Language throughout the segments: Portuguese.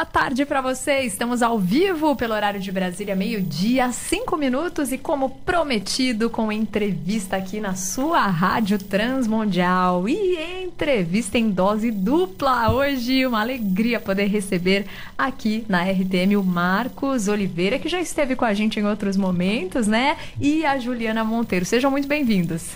boa tarde para você. Estamos ao vivo pelo horário de Brasília, meio-dia, cinco minutos e como prometido, com entrevista aqui na sua Rádio Transmundial e entrevista em dose dupla. Hoje, uma alegria poder receber aqui na RTM o Marcos Oliveira, que já esteve com a gente em outros momentos, né? E a Juliana Monteiro. Sejam muito bem-vindos.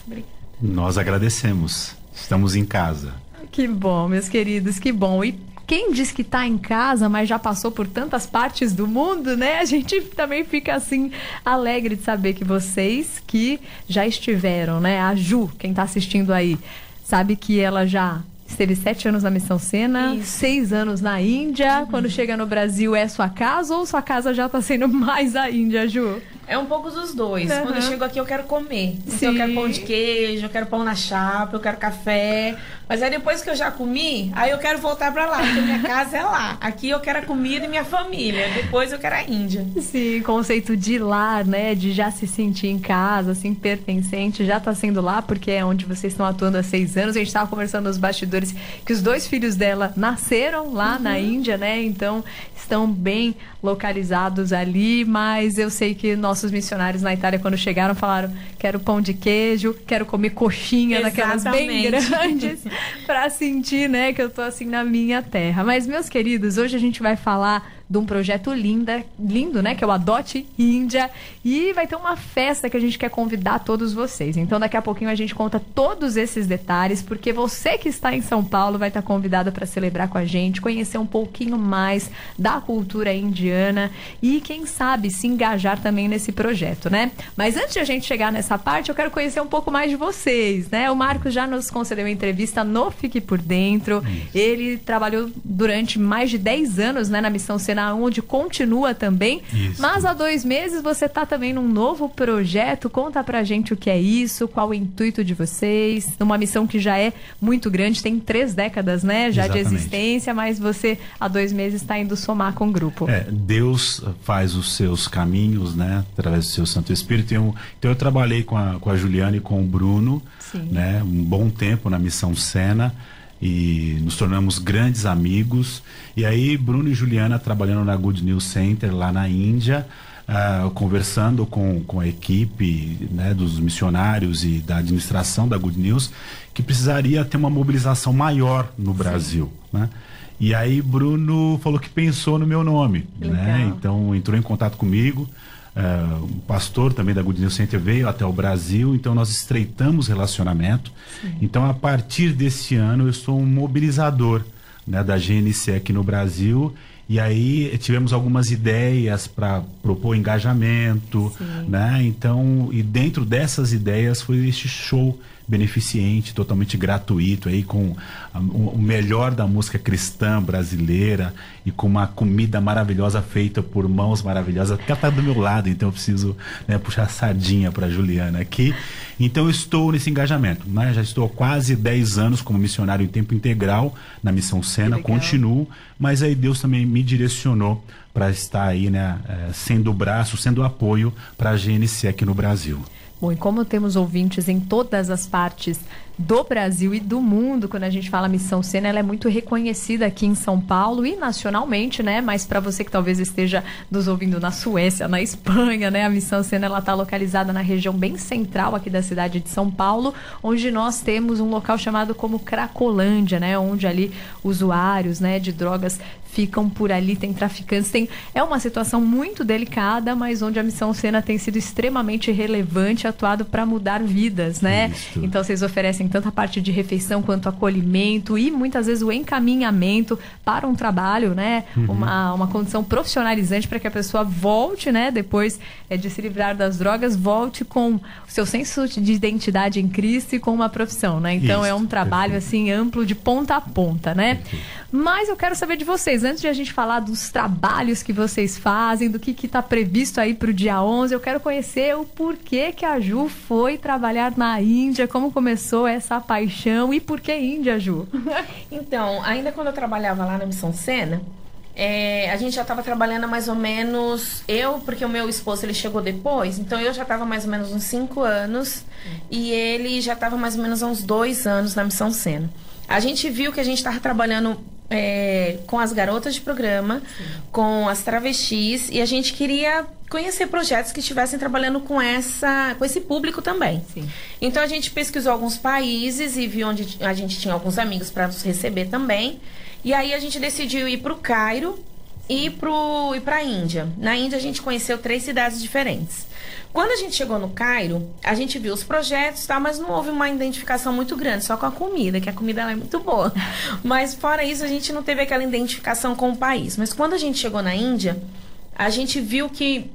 Nós agradecemos. Estamos em casa. Que bom, meus queridos, que bom. E quem diz que está em casa, mas já passou por tantas partes do mundo, né? A gente também fica assim alegre de saber que vocês que já estiveram, né? A Ju, quem está assistindo aí, sabe que ela já esteve sete anos na Missão Sena, Isso. seis anos na Índia. Uhum. Quando chega no Brasil, é sua casa ou sua casa já está sendo mais a Índia, Ju? É um pouco dos dois. Uhum. Quando eu chego aqui, eu quero comer. Então, eu quero pão de queijo, eu quero pão na chapa, eu quero café. Mas aí depois que eu já comi, aí eu quero voltar para lá, porque minha casa é lá. Aqui eu quero a comida e minha família. Depois eu quero a Índia. Sim, conceito de lar, né? De já se sentir em casa, assim, pertencente, já tá sendo lá, porque é onde vocês estão atuando há seis anos. A gente tava conversando nos bastidores que os dois filhos dela nasceram lá uhum. na Índia, né? Então estão bem localizados ali, mas eu sei que nossos missionários na Itália, quando chegaram, falaram: quero pão de queijo, quero comer coxinha Exatamente. daquelas bem grandes, para sentir, né, que eu tô assim na minha terra. Mas, meus queridos, hoje a gente vai falar de um projeto linda, lindo, né? Que é o Adote Índia. E vai ter uma festa que a gente quer convidar todos vocês. Então, daqui a pouquinho a gente conta todos esses detalhes, porque você que está em São Paulo vai estar convidado para celebrar com a gente, conhecer um pouquinho mais da cultura indiana e, quem sabe, se engajar também nesse projeto, né? Mas antes de a gente chegar nessa parte, eu quero conhecer um pouco mais de vocês, né? O Marcos já nos concedeu entrevista no Fique Por Dentro. Ele trabalhou durante mais de 10 anos né, na Missão Cena onde continua também. Isso. Mas há dois meses você está também num novo projeto. Conta pra gente o que é isso, qual o intuito de vocês. Uma missão que já é muito grande, tem três décadas, né? Já Exatamente. de existência, mas você há dois meses está indo somar com o grupo. É, Deus faz os seus caminhos, né? Através do seu Santo Espírito. Então, então eu trabalhei com a, com a Juliana e com o Bruno, Sim. né? Um bom tempo na missão Sena e nos tornamos grandes amigos. E aí, Bruno e Juliana trabalhando na Good News Center lá na Índia, uh, conversando com, com a equipe né, dos missionários e da administração da Good News, que precisaria ter uma mobilização maior no Brasil. Né? E aí, Bruno falou que pensou no meu nome. Né? Então, entrou em contato comigo. Uh, o pastor também da Good News Center veio até o Brasil, então nós estreitamos relacionamento. Sim. Então, a partir desse ano, eu sou um mobilizador né, da GNC aqui no Brasil. E aí tivemos algumas ideias para propor engajamento, Sim. né? Então, e dentro dessas ideias foi este show beneficente, totalmente gratuito, aí com a, o melhor da música cristã brasileira e com uma comida maravilhosa feita por mãos maravilhosas, ela está do meu lado, então eu preciso né, puxar a sardinha para Juliana aqui. Então eu estou nesse engajamento, né? já estou há quase 10 anos como missionário em tempo integral na Missão Sena, continuo, mas aí Deus também me direcionou para estar aí, né, eh, sendo o braço, sendo o apoio para a GNC aqui no Brasil. Bom, e como temos ouvintes em todas as partes do Brasil e do mundo, quando a gente fala Missão Sena, ela é muito reconhecida aqui em São Paulo e nacionalmente, né? Mas para você que talvez esteja nos ouvindo na Suécia, na Espanha, né? A Missão Sena ela está localizada na região bem central aqui da cidade de São Paulo, onde nós temos um local chamado como Cracolândia, né? Onde ali usuários, né, de drogas ficam por ali, tem traficantes, tem é uma situação muito delicada, mas onde a Missão Sena tem sido extremamente relevante, atuado para mudar vidas, né? Isso. Então vocês oferecem tanto a parte de refeição quanto acolhimento e muitas vezes o encaminhamento para um trabalho, né? Uhum. Uma, uma condição profissionalizante para que a pessoa volte, né? Depois é, de se livrar das drogas, volte com o seu senso de identidade em Cristo e com uma profissão, né? Então Isso, é um trabalho assim amplo de ponta a ponta, né? Perfeito. Mas eu quero saber de vocês, antes de a gente falar dos trabalhos que vocês fazem, do que está previsto aí para o dia 11, eu quero conhecer o porquê que a Ju foi trabalhar na Índia, como começou essa paixão e por que Índia, Ju? então, ainda quando eu trabalhava lá na Missão Sena, é, a gente já estava trabalhando mais ou menos eu porque o meu esposo ele chegou depois então eu já estava mais ou menos uns cinco anos e ele já estava mais ou menos uns dois anos na missão Sena a gente viu que a gente estava trabalhando é, com as garotas de programa, Sim. com as travestis, e a gente queria conhecer projetos que estivessem trabalhando com essa com esse público também. Sim. Então a gente pesquisou alguns países e viu onde a gente tinha alguns amigos para nos receber também. E aí a gente decidiu ir para o Cairo e para a Índia. Na Índia a gente conheceu três cidades diferentes. Quando a gente chegou no Cairo, a gente viu os projetos, tá, mas não houve uma identificação muito grande, só com a comida, que a comida é muito boa. Mas fora isso, a gente não teve aquela identificação com o país. Mas quando a gente chegou na Índia, a gente viu que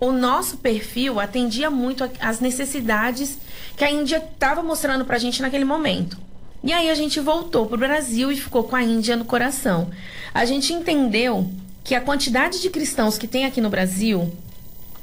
o nosso perfil atendia muito às necessidades que a Índia estava mostrando para a gente naquele momento. E aí a gente voltou para o Brasil e ficou com a Índia no coração. A gente entendeu que a quantidade de cristãos que tem aqui no Brasil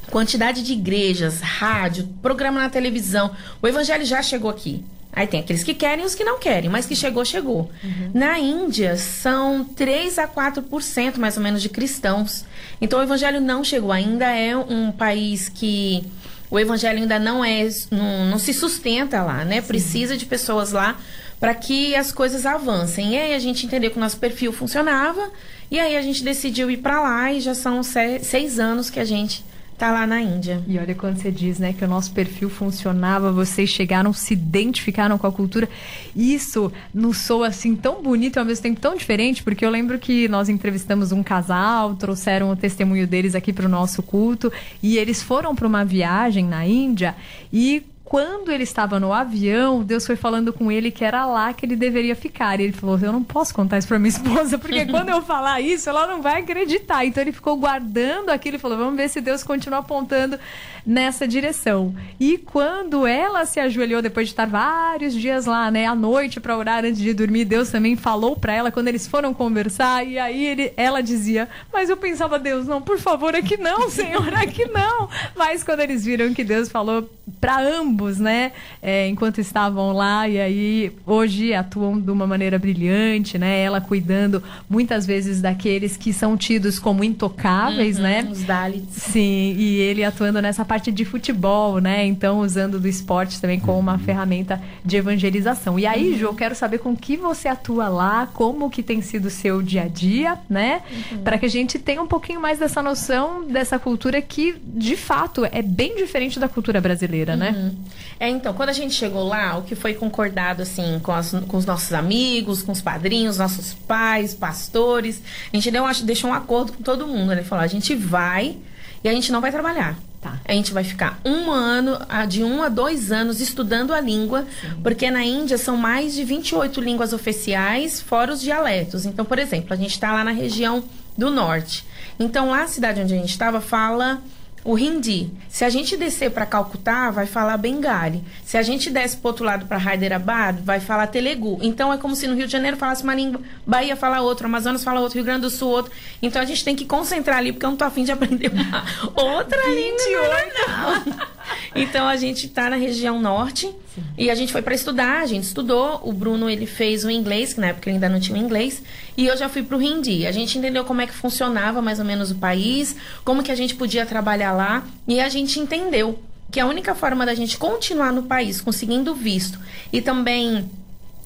quantidade de igrejas, rádio, programa na televisão. O evangelho já chegou aqui. Aí tem aqueles que querem e os que não querem, mas que chegou, chegou. Uhum. Na Índia, são 3 a 4% mais ou menos de cristãos. Então o evangelho não chegou ainda. É um país que o evangelho ainda não é. não, não se sustenta lá, né? Sim. Precisa de pessoas lá para que as coisas avancem. E aí a gente entendeu que o nosso perfil funcionava. E aí a gente decidiu ir para lá e já são seis anos que a gente tá lá na Índia. E olha quando você diz, né, que o nosso perfil funcionava, vocês chegaram, se identificaram com a cultura. Isso nos soa assim tão bonito e ao mesmo tempo tão diferente, porque eu lembro que nós entrevistamos um casal, trouxeram o testemunho deles aqui para o nosso culto e eles foram para uma viagem na Índia e quando ele estava no avião, Deus foi falando com ele que era lá que ele deveria ficar. E ele falou: Eu não posso contar isso para minha esposa, porque quando eu falar isso, ela não vai acreditar. Então ele ficou guardando aquilo e falou: Vamos ver se Deus continua apontando nessa direção. E quando ela se ajoelhou depois de estar vários dias lá, né, à noite para orar antes de dormir, Deus também falou para ela quando eles foram conversar e aí ele, ela dizia: "Mas eu pensava, Deus, não, por favor, aqui não, Senhor, aqui não". Mas quando eles viram que Deus falou para ambos, né, é, enquanto estavam lá e aí hoje atuam de uma maneira brilhante, né, ela cuidando muitas vezes daqueles que são tidos como intocáveis, uhum, né? Os Dalits. Sim, e ele atuando nessa parte de futebol, né? Então usando do esporte também como uma ferramenta de evangelização. E aí, uhum. Jô, quero saber com que você atua lá, como que tem sido o seu dia a dia, né? Uhum. Para que a gente tenha um pouquinho mais dessa noção dessa cultura que, de fato, é bem diferente da cultura brasileira, né? uhum. né? É, então, quando a gente chegou lá, o que foi concordado, assim, com, as, com os nossos amigos, com os padrinhos, nossos pais, pastores, a gente deu, deixou um acordo com todo mundo, né? Falou, a gente vai e a gente não vai trabalhar. Tá. A gente vai ficar um ano, de um a dois anos, estudando a língua, Sim. porque na Índia são mais de 28 línguas oficiais, fora os dialetos. Então, por exemplo, a gente está lá na região do norte. Então, lá a cidade onde a gente estava fala o hindi. Se a gente descer para Calcutá, vai falar Bengali. Se a gente desce para outro lado para Hyderabad, vai falar Telugu. Então é como se no Rio de Janeiro falasse uma língua, Bahia fala outra, Amazonas fala outra, Rio Grande do Sul outro. Então a gente tem que concentrar ali, porque eu não tô afim de aprender uma outra língua. Não. Então a gente está na região norte Sim. e a gente foi para estudar, a gente estudou. O Bruno ele fez o inglês, que na época ele ainda não tinha o inglês, e eu já fui para o hindi. A gente entendeu como é que funcionava mais ou menos o país, como que a gente podia trabalhar lá e a gente entendeu que a única forma da gente continuar no país conseguindo visto e também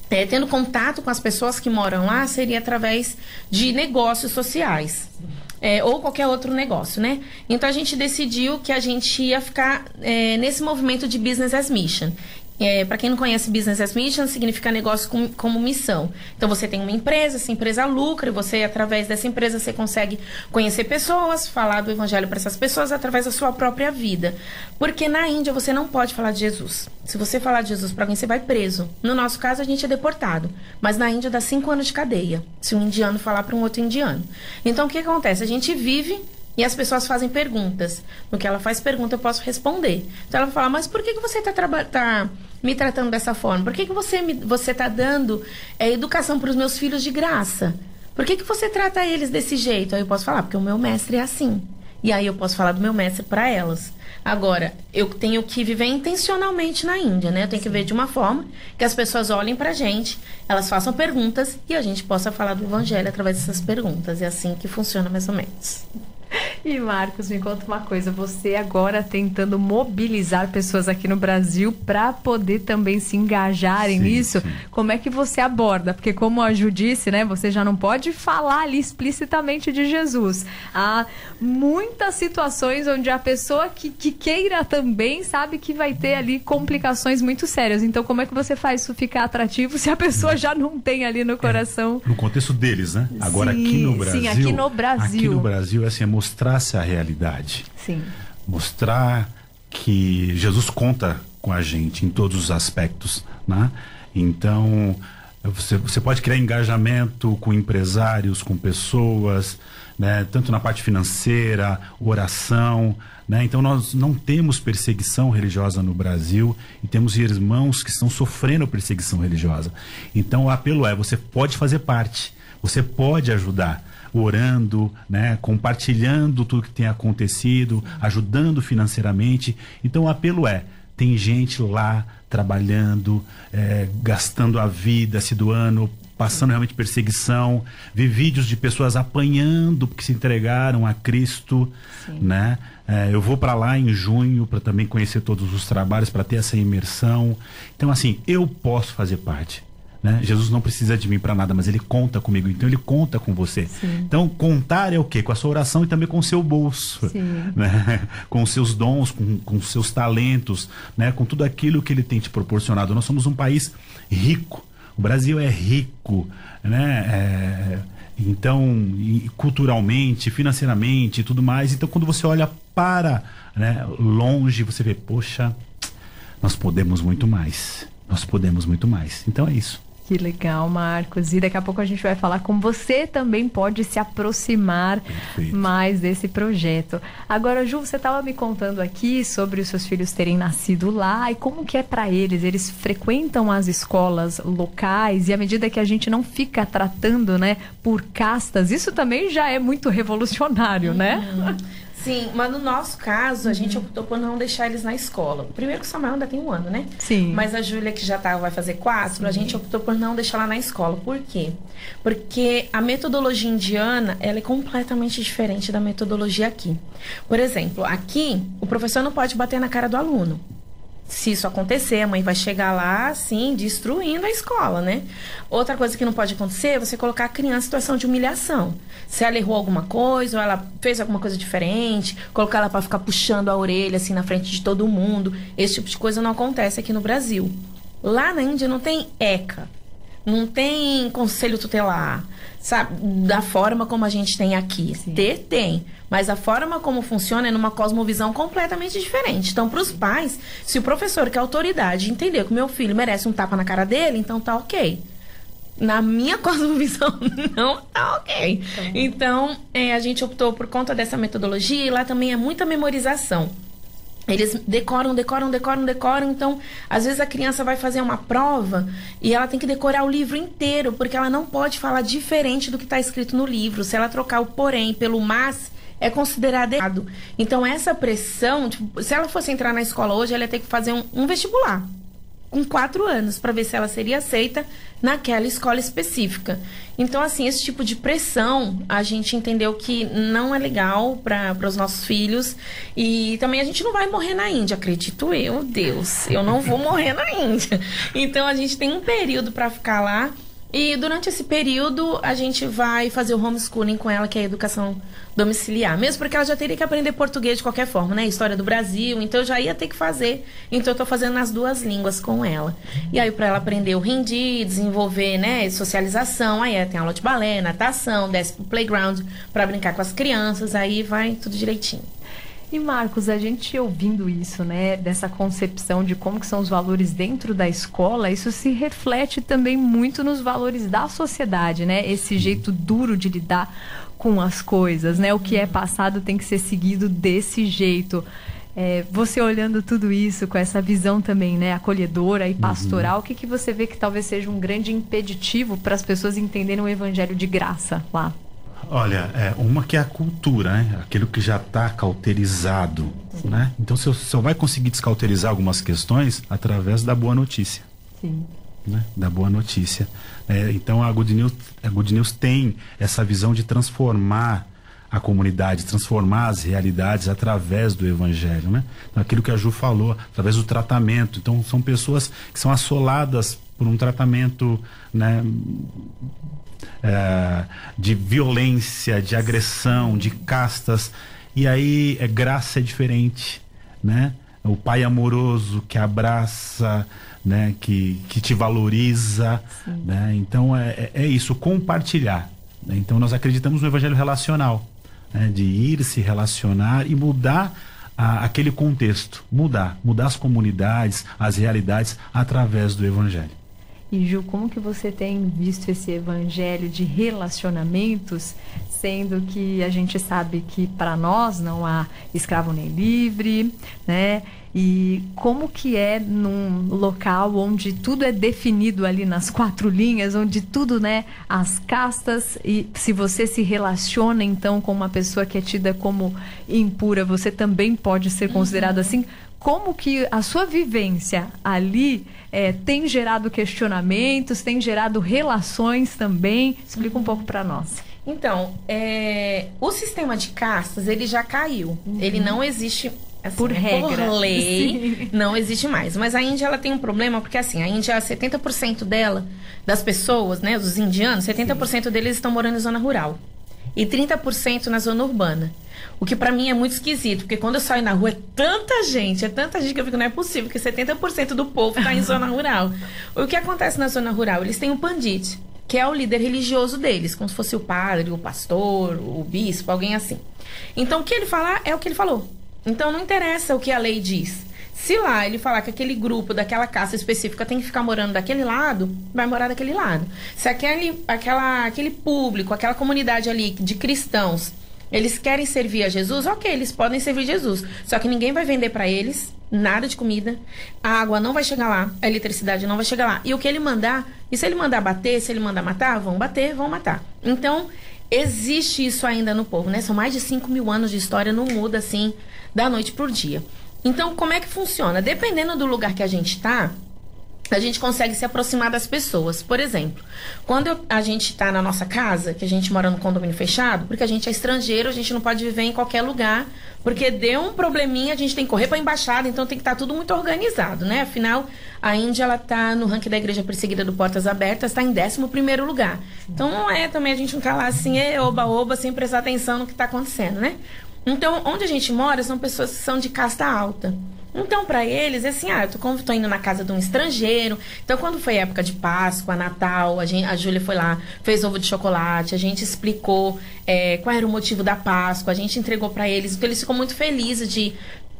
é, tendo contato com as pessoas que moram lá seria através de negócios sociais é, ou qualquer outro negócio, né? Então a gente decidiu que a gente ia ficar é, nesse movimento de business as mission. É, para quem não conhece Business as Mission, significa negócio com, como missão. Então você tem uma empresa, essa empresa lucra, e você, através dessa empresa, você consegue conhecer pessoas, falar do evangelho para essas pessoas através da sua própria vida. Porque na Índia você não pode falar de Jesus. Se você falar de Jesus para alguém, você vai preso. No nosso caso, a gente é deportado. Mas na Índia dá cinco anos de cadeia. Se um indiano falar para um outro indiano. Então o que acontece? A gente vive e as pessoas fazem perguntas. No que ela faz pergunta, eu posso responder. Então ela fala, mas por que, que você está tá me tratando dessa forma? Por que, que você está você tá dando é, educação para os meus filhos de graça? Por que, que você trata eles desse jeito? Aí eu posso falar, porque o meu mestre é assim. E aí eu posso falar do meu mestre para elas. Agora, eu tenho que viver intencionalmente na Índia, né? Eu tenho que ver de uma forma que as pessoas olhem pra gente, elas façam perguntas e a gente possa falar do evangelho através dessas perguntas. É assim que funciona mais ou menos. E Marcos, me conta uma coisa, você agora tentando mobilizar pessoas aqui no Brasil para poder também se engajarem sim, nisso, sim. como é que você aborda? Porque como a Ju disse, né, você já não pode falar ali explicitamente de Jesus. Há muitas situações onde a pessoa que, que queira também sabe que vai ter ali complicações muito sérias. Então como é que você faz isso ficar atrativo se a pessoa já não tem ali no coração? É, no contexto deles, né? Agora sim, aqui no Brasil. Sim, aqui no Brasil. Aqui no Brasil é assim, é mostrar mostrar a realidade. Sim. Mostrar que Jesus conta com a gente em todos os aspectos, né? Então, você, você pode criar engajamento com empresários, com pessoas, né? Tanto na parte financeira, oração, né? Então, nós não temos perseguição religiosa no Brasil e temos irmãos que estão sofrendo perseguição religiosa. Então, o apelo é: você pode fazer parte, você pode ajudar orando, né, compartilhando tudo que tem acontecido, ajudando financeiramente. Então o apelo é: tem gente lá trabalhando, é, gastando a vida, se doando, passando realmente perseguição, vi vídeos de pessoas apanhando porque se entregaram a Cristo, Sim. né? É, eu vou para lá em junho para também conhecer todos os trabalhos, para ter essa imersão. Então, assim, eu posso fazer parte. Né? Jesus não precisa de mim para nada, mas ele conta comigo, então ele conta com você. Sim. Então, contar é o quê? Com a sua oração e também com o seu bolso, né? com os seus dons, com, com os seus talentos, né? com tudo aquilo que ele tem te proporcionado. Nós somos um país rico, o Brasil é rico, né? É, então, culturalmente, financeiramente e tudo mais. Então, quando você olha para né, longe, você vê, poxa, nós podemos muito mais. Nós podemos muito mais. Então é isso. Que legal, Marcos. E daqui a pouco a gente vai falar como você também pode se aproximar Perfeito. mais desse projeto. Agora, Ju, você estava me contando aqui sobre os seus filhos terem nascido lá e como que é para eles. Eles frequentam as escolas locais e à medida que a gente não fica tratando, né, por castas, isso também já é muito revolucionário, né? Sim, mas no nosso caso, a gente uhum. optou por não deixar eles na escola. Primeiro que o Samuel ainda tem um ano, né? Sim. Mas a Júlia, que já tá, vai fazer quatro, Sim. a gente optou por não deixar ela na escola. Por quê? Porque a metodologia indiana, ela é completamente diferente da metodologia aqui. Por exemplo, aqui, o professor não pode bater na cara do aluno se isso acontecer, a mãe vai chegar lá, assim, destruindo a escola, né? Outra coisa que não pode acontecer é você colocar a criança em situação de humilhação. Se ela errou alguma coisa, ou ela fez alguma coisa diferente, colocar ela para ficar puxando a orelha, assim, na frente de todo mundo. Esse tipo de coisa não acontece aqui no Brasil. Lá na Índia não tem ECA, não tem conselho tutelar, sabe? Da forma como a gente tem aqui. Sim. Ter, tem. Mas a forma como funciona é numa cosmovisão completamente diferente. Então, para os pais, se o professor, que é autoridade, entender que o meu filho merece um tapa na cara dele, então tá ok. Na minha cosmovisão, não tá ok. Então, então é, a gente optou por conta dessa metodologia e lá também é muita memorização. Eles decoram, decoram, decoram, decoram. Então, às vezes a criança vai fazer uma prova e ela tem que decorar o livro inteiro, porque ela não pode falar diferente do que está escrito no livro. Se ela trocar o porém pelo mas, é considerado errado. Então, essa pressão, tipo, se ela fosse entrar na escola hoje, ela ia ter que fazer um, um vestibular com quatro anos para ver se ela seria aceita naquela escola específica. Então, assim, esse tipo de pressão a gente entendeu que não é legal para os nossos filhos. E também a gente não vai morrer na Índia, acredito eu, Deus. Eu não vou morrer na Índia. Então, a gente tem um período para ficar lá e durante esse período a gente vai fazer o homeschooling com ela, que é a educação domiciliar. Mesmo porque ela já teria que aprender português de qualquer forma, né? História do Brasil, então eu já ia ter que fazer. Então eu tô fazendo nas duas línguas com ela. E aí para ela aprender o hindi, desenvolver, né, socialização, aí tem aula de balé, natação, desce pro playground para brincar com as crianças, aí vai tudo direitinho. E Marcos, a gente ouvindo isso, né, dessa concepção de como que são os valores dentro da escola, isso se reflete também muito nos valores da sociedade, né? Esse jeito duro de lidar com as coisas, né? O que é passado tem que ser seguido desse jeito. É, você olhando tudo isso com essa visão também, né, acolhedora e uhum. pastoral, uhum. o que, que você vê que talvez seja um grande impeditivo para as pessoas entenderem o evangelho de graça lá? Olha, é, uma que é a cultura, né? Aquilo que já está cauterizado, Sim. né? Então você só vai conseguir descauterizar algumas questões através da boa notícia. Sim. Né? Da boa notícia. É, então a Good, News, a Good News tem essa visão de transformar a comunidade, transformar as realidades através do evangelho, né? Então, aquilo que a Ju falou, através do tratamento. Então, são pessoas que são assoladas por um tratamento, né? É, de violência, de agressão, de castas. E aí, é, graça é diferente, né? O pai amoroso que abraça, né? Que, que te valoriza, né? Então, é, é, é isso, compartilhar. Né? Então, nós acreditamos no evangelho relacional né, de ir se relacionar e mudar a, aquele contexto, mudar, mudar as comunidades, as realidades através do evangelho. E Ju, como que você tem visto esse evangelho de relacionamentos, sendo que a gente sabe que para nós não há escravo nem livre, né? E como que é num local onde tudo é definido ali nas quatro linhas, onde tudo, né, as castas e se você se relaciona então com uma pessoa que é tida como impura, você também pode ser considerado assim. Como que a sua vivência ali é, tem gerado questionamentos, tem gerado relações também? Explica um pouco para nós. Então, é, o sistema de castas ele já caiu. Uhum. Ele não existe Assim, por né? regra. Por lei, Sim. não existe mais. Mas a Índia ela tem um problema, porque assim, a Índia, 70% dela, das pessoas, né, dos indianos, 70% Sim. deles estão morando em zona rural. E 30% na zona urbana. O que para mim é muito esquisito, porque quando eu saio na rua é tanta gente, é tanta gente que eu fico, não é possível que 70% do povo está em zona rural. O que acontece na zona rural? Eles têm um pandite, que é o líder religioso deles, como se fosse o padre, o pastor, o bispo, alguém assim. Então o que ele falar é o que ele falou. Então não interessa o que a lei diz. Se lá ele falar que aquele grupo daquela caça específica tem que ficar morando daquele lado, vai morar daquele lado. Se aquele, aquela, aquele público, aquela comunidade ali de cristãos, eles querem servir a Jesus, ok, eles podem servir Jesus. Só que ninguém vai vender para eles nada de comida, a água não vai chegar lá, a eletricidade não vai chegar lá. E o que ele mandar, e se ele mandar bater, se ele mandar matar, vão bater, vão matar. Então, existe isso ainda no povo, né? São mais de 5 mil anos de história, não muda assim da noite para o dia. Então, como é que funciona? Dependendo do lugar que a gente está, a gente consegue se aproximar das pessoas. Por exemplo, quando a gente está na nossa casa, que a gente mora no condomínio fechado, porque a gente é estrangeiro, a gente não pode viver em qualquer lugar, porque deu um probleminha, a gente tem que correr para a embaixada, então tem que estar tá tudo muito organizado, né? Afinal, a Índia ela está no ranking da Igreja Perseguida do Portas Abertas, está em 11 primeiro lugar. Então não é também a gente não tá lá assim, oba oba, sem prestar atenção no que está acontecendo, né? Então, onde a gente mora são pessoas que são de casta alta. Então, para eles, é assim, ah, eu tô, tô, indo na casa de um estrangeiro. Então, quando foi época de Páscoa, Natal, a, gente, a Júlia foi lá, fez ovo de chocolate, a gente explicou é, qual era o motivo da Páscoa, a gente entregou para eles. Então, eles ficam muito felizes de,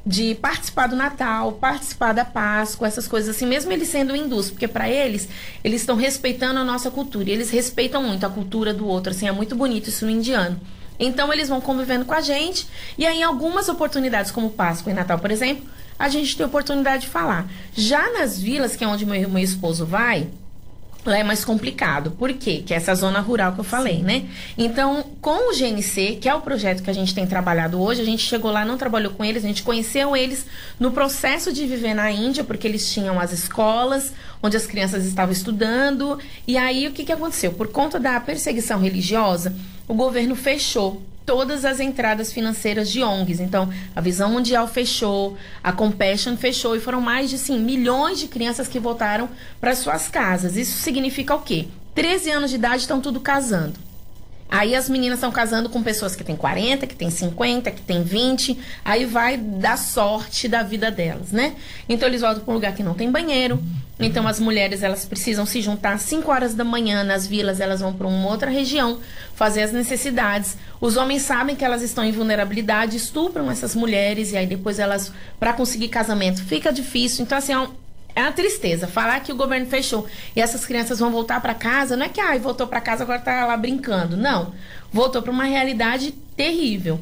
de participar do Natal, participar da Páscoa, essas coisas assim, mesmo eles sendo hindus, porque para eles, eles estão respeitando a nossa cultura. E eles respeitam muito a cultura do outro, assim, é muito bonito isso no indiano. Então eles vão convivendo com a gente e aí em algumas oportunidades, como Páscoa e Natal, por exemplo, a gente tem oportunidade de falar. Já nas vilas, que é onde meu, meu esposo vai, lá é mais complicado. Por quê? Que é essa zona rural que eu falei, Sim. né? Então, com o GNC, que é o projeto que a gente tem trabalhado hoje, a gente chegou lá, não trabalhou com eles, a gente conheceu eles no processo de viver na Índia, porque eles tinham as escolas onde as crianças estavam estudando. E aí, o que, que aconteceu? Por conta da perseguição religiosa, o governo fechou todas as entradas financeiras de ONGs. Então, a Visão Mundial fechou, a Compassion fechou e foram mais de sim, milhões de crianças que voltaram para suas casas. Isso significa o quê? 13 anos de idade estão tudo casando. Aí as meninas estão casando com pessoas que têm 40, que têm 50, que têm 20. Aí vai dar sorte da vida delas, né? Então eles voltam para um lugar que não tem banheiro. Então as mulheres elas precisam se juntar às 5 horas da manhã nas vilas, elas vão para uma outra região fazer as necessidades. Os homens sabem que elas estão em vulnerabilidade, estupram essas mulheres e aí depois elas para conseguir casamento fica difícil. Então assim, é um, é uma tristeza. Falar que o governo fechou e essas crianças vão voltar para casa, não é que, ai, voltou para casa, agora tá lá brincando. Não. Voltou para uma realidade terrível.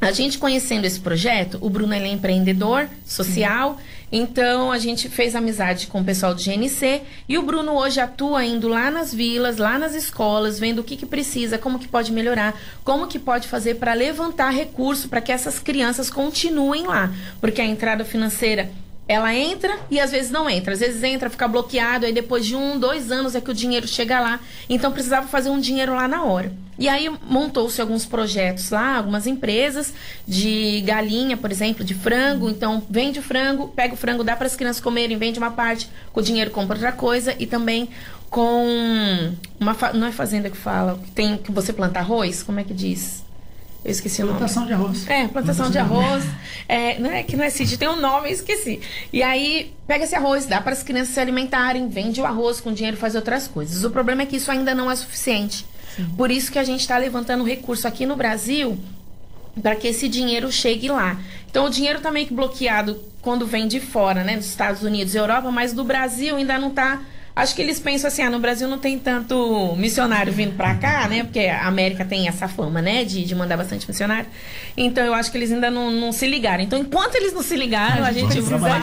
A gente conhecendo esse projeto, o Bruno é empreendedor social, então a gente fez amizade com o pessoal do GNC e o Bruno hoje atua indo lá nas vilas, lá nas escolas, vendo o que, que precisa, como que pode melhorar, como que pode fazer para levantar recurso para que essas crianças continuem lá, porque a entrada financeira ela entra e às vezes não entra. Às vezes entra, fica bloqueado, aí depois de um, dois anos é que o dinheiro chega lá. Então precisava fazer um dinheiro lá na hora. E aí montou-se alguns projetos lá, algumas empresas de galinha, por exemplo, de frango. Então vende o frango, pega o frango, dá para as crianças comerem, vende uma parte, com o dinheiro compra outra coisa e também com uma não é fazenda que fala, tem que você planta arroz, como é que diz? Eu esqueci plantação o nome. Plantação de arroz. É, plantação, plantação de arroz. É, não é que não é Cid, tem um nome, eu esqueci. E aí, pega esse arroz, dá para as crianças se alimentarem, vende o arroz com dinheiro, faz outras coisas. O problema é que isso ainda não é suficiente. Sim. Por isso que a gente está levantando recurso aqui no Brasil para que esse dinheiro chegue lá. Então, o dinheiro está meio que bloqueado quando vem de fora, né? Dos Estados Unidos e Europa, mas do Brasil ainda não está Acho que eles pensam assim, ah, no Brasil não tem tanto missionário vindo pra cá, né? Porque a América tem essa fama, né? De, de mandar bastante missionário. Então eu acho que eles ainda não, não se ligaram. Então, enquanto eles não se ligaram, a gente vai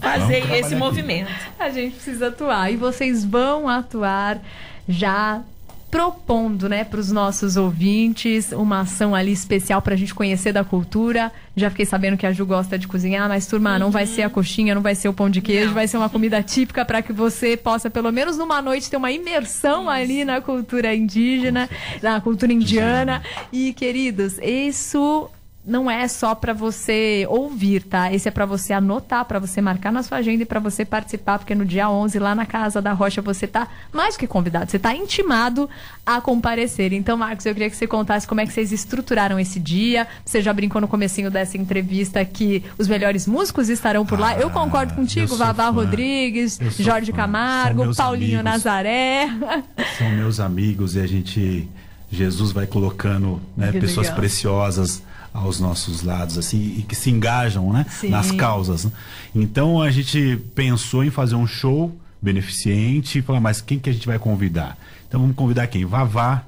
fazer esse movimento. A gente precisa atuar. E vocês vão atuar já propondo, né, para os nossos ouvintes uma ação ali especial para a gente conhecer da cultura. Já fiquei sabendo que a Ju gosta de cozinhar, mas turma, uhum. não vai ser a coxinha, não vai ser o pão de queijo, não. vai ser uma comida típica para que você possa pelo menos numa noite ter uma imersão isso. ali na cultura indígena, na cultura indiana. E queridos, isso não é só para você ouvir, tá? Esse é para você anotar, para você marcar na sua agenda e para você participar, porque no dia 11 lá na Casa da Rocha você tá mais que convidado, você tá intimado a comparecer. Então, Marcos, eu queria que você contasse como é que vocês estruturaram esse dia. Você já brincou no comecinho dessa entrevista que os melhores músicos estarão por lá. Ah, eu concordo contigo, Vavá Rodrigues, Jorge fã. Camargo, Paulinho amigos. Nazaré. São meus amigos e a gente Jesus vai colocando né, pessoas legal. preciosas aos nossos lados assim e que se engajam né, nas causas. Né? Então a gente pensou em fazer um show beneficente e falar, mas quem que a gente vai convidar? Então vamos convidar quem? Vavá,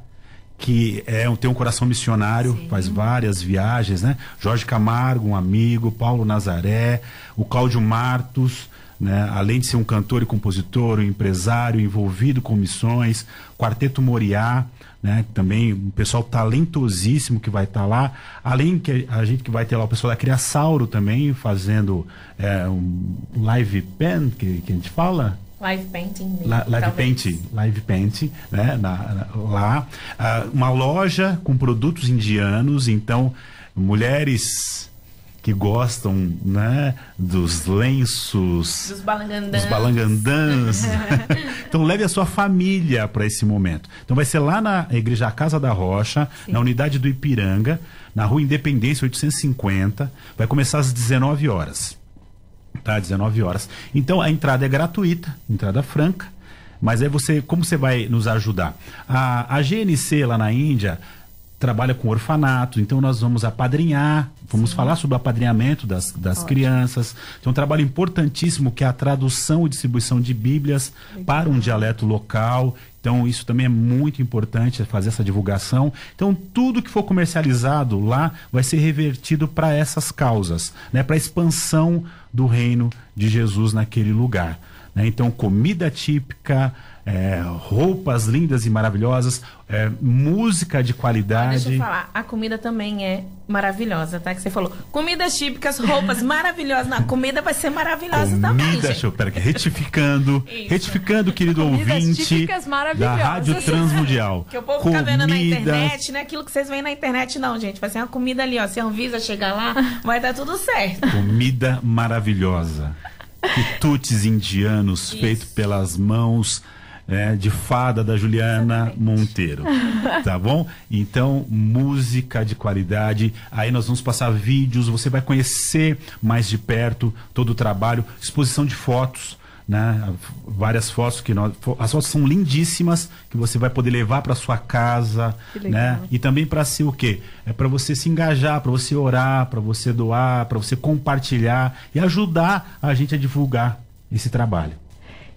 que é, tem um coração missionário, Sim. faz várias viagens, né? Jorge Camargo, um amigo, Paulo Nazaré, o Cláudio Martos, né? além de ser um cantor e compositor, um empresário envolvido com missões, Quarteto Moriá, né? Também um pessoal talentosíssimo que vai estar tá lá. Além que a gente que vai ter lá o pessoal da Criasauro também fazendo é, um live pen que, que a gente fala. Live painting. La, live painting, live painting, né? Na, na, lá, uh, uma loja com produtos indianos, então mulheres que gostam né, dos lenços, dos balangandãs. Dos balangandãs. então leve a sua família para esse momento. Então vai ser lá na Igreja Casa da Rocha, Sim. na unidade do Ipiranga, na Rua Independência 850. Vai começar às 19 horas. Tá, 19 horas. Então a entrada é gratuita, entrada franca. Mas aí você, como você vai nos ajudar? A, a GNC lá na Índia trabalha com orfanatos, então nós vamos apadrinhar, vamos Sim. falar sobre o apadrinhamento das, das crianças. Tem um trabalho importantíssimo que é a tradução e distribuição de Bíblias Legal. para um dialeto local. Então, isso também é muito importante, fazer essa divulgação. Então, tudo que for comercializado lá vai ser revertido para essas causas, né? para a expansão do reino de Jesus naquele lugar. Né? Então, comida típica, é, roupas lindas e maravilhosas, é, música de qualidade. deixa eu falar, a comida também é maravilhosa, tá? Que você falou, comidas típicas, roupas maravilhosas. Não, a comida vai ser maravilhosa comida, também. Deixa eu, pera aqui, retificando, retificando, querido Comidas ouvinte da Rádio Transmundial. Que o povo comida... fica vendo na internet, não é aquilo que vocês veem na internet, não, gente. Vai ser uma comida ali, ó. Se a Anvisa chegar lá, vai dar tudo certo. Comida maravilhosa. Quitutes indianos feitos pelas mãos é, de fada da Juliana Monteiro. Tá bom? Então, música de qualidade. Aí nós vamos passar vídeos, você vai conhecer mais de perto todo o trabalho, exposição de fotos. Né? Várias fotos que nós, as fotos são lindíssimas que você vai poder levar para sua casa, né? E também para ser o quê? É para você se engajar, para você orar, para você doar, para você compartilhar e ajudar a gente a divulgar esse trabalho.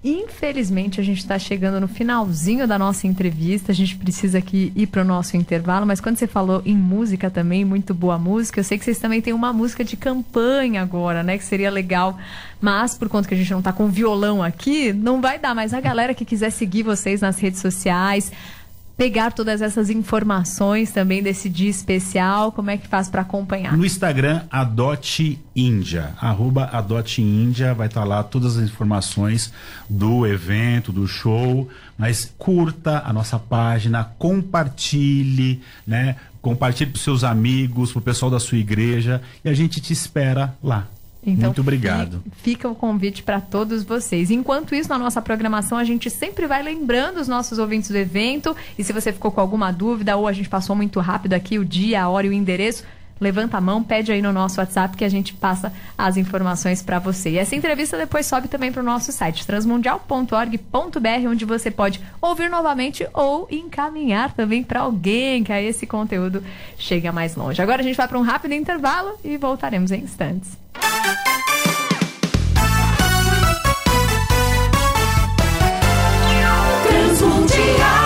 Infelizmente, a gente está chegando no finalzinho da nossa entrevista. A gente precisa aqui ir para o nosso intervalo. Mas quando você falou em música também, muito boa música, eu sei que vocês também têm uma música de campanha agora, né? Que seria legal. Mas, por conta que a gente não está com violão aqui, não vai dar. Mas a galera que quiser seguir vocês nas redes sociais, pegar todas essas informações também desse dia especial? Como é que faz para acompanhar? No Instagram, Adote Índia, arroba Adote Índia, vai estar tá lá todas as informações do evento, do show, mas curta a nossa página, compartilhe, né? Compartilhe para seus amigos, para o pessoal da sua igreja e a gente te espera lá. Então, Muito obrigado. Fica o convite para todos vocês. Enquanto isso, na nossa programação, a gente sempre vai lembrando os nossos ouvintes do evento. E se você ficou com alguma dúvida ou a gente passou muito rápido aqui o dia, a hora e o endereço, levanta a mão, pede aí no nosso WhatsApp que a gente passa as informações para você. E essa entrevista depois sobe também para o nosso site transmundial.org.br, onde você pode ouvir novamente ou encaminhar também para alguém, que aí esse conteúdo chega mais longe. Agora a gente vai para um rápido intervalo e voltaremos em instantes. Transmundial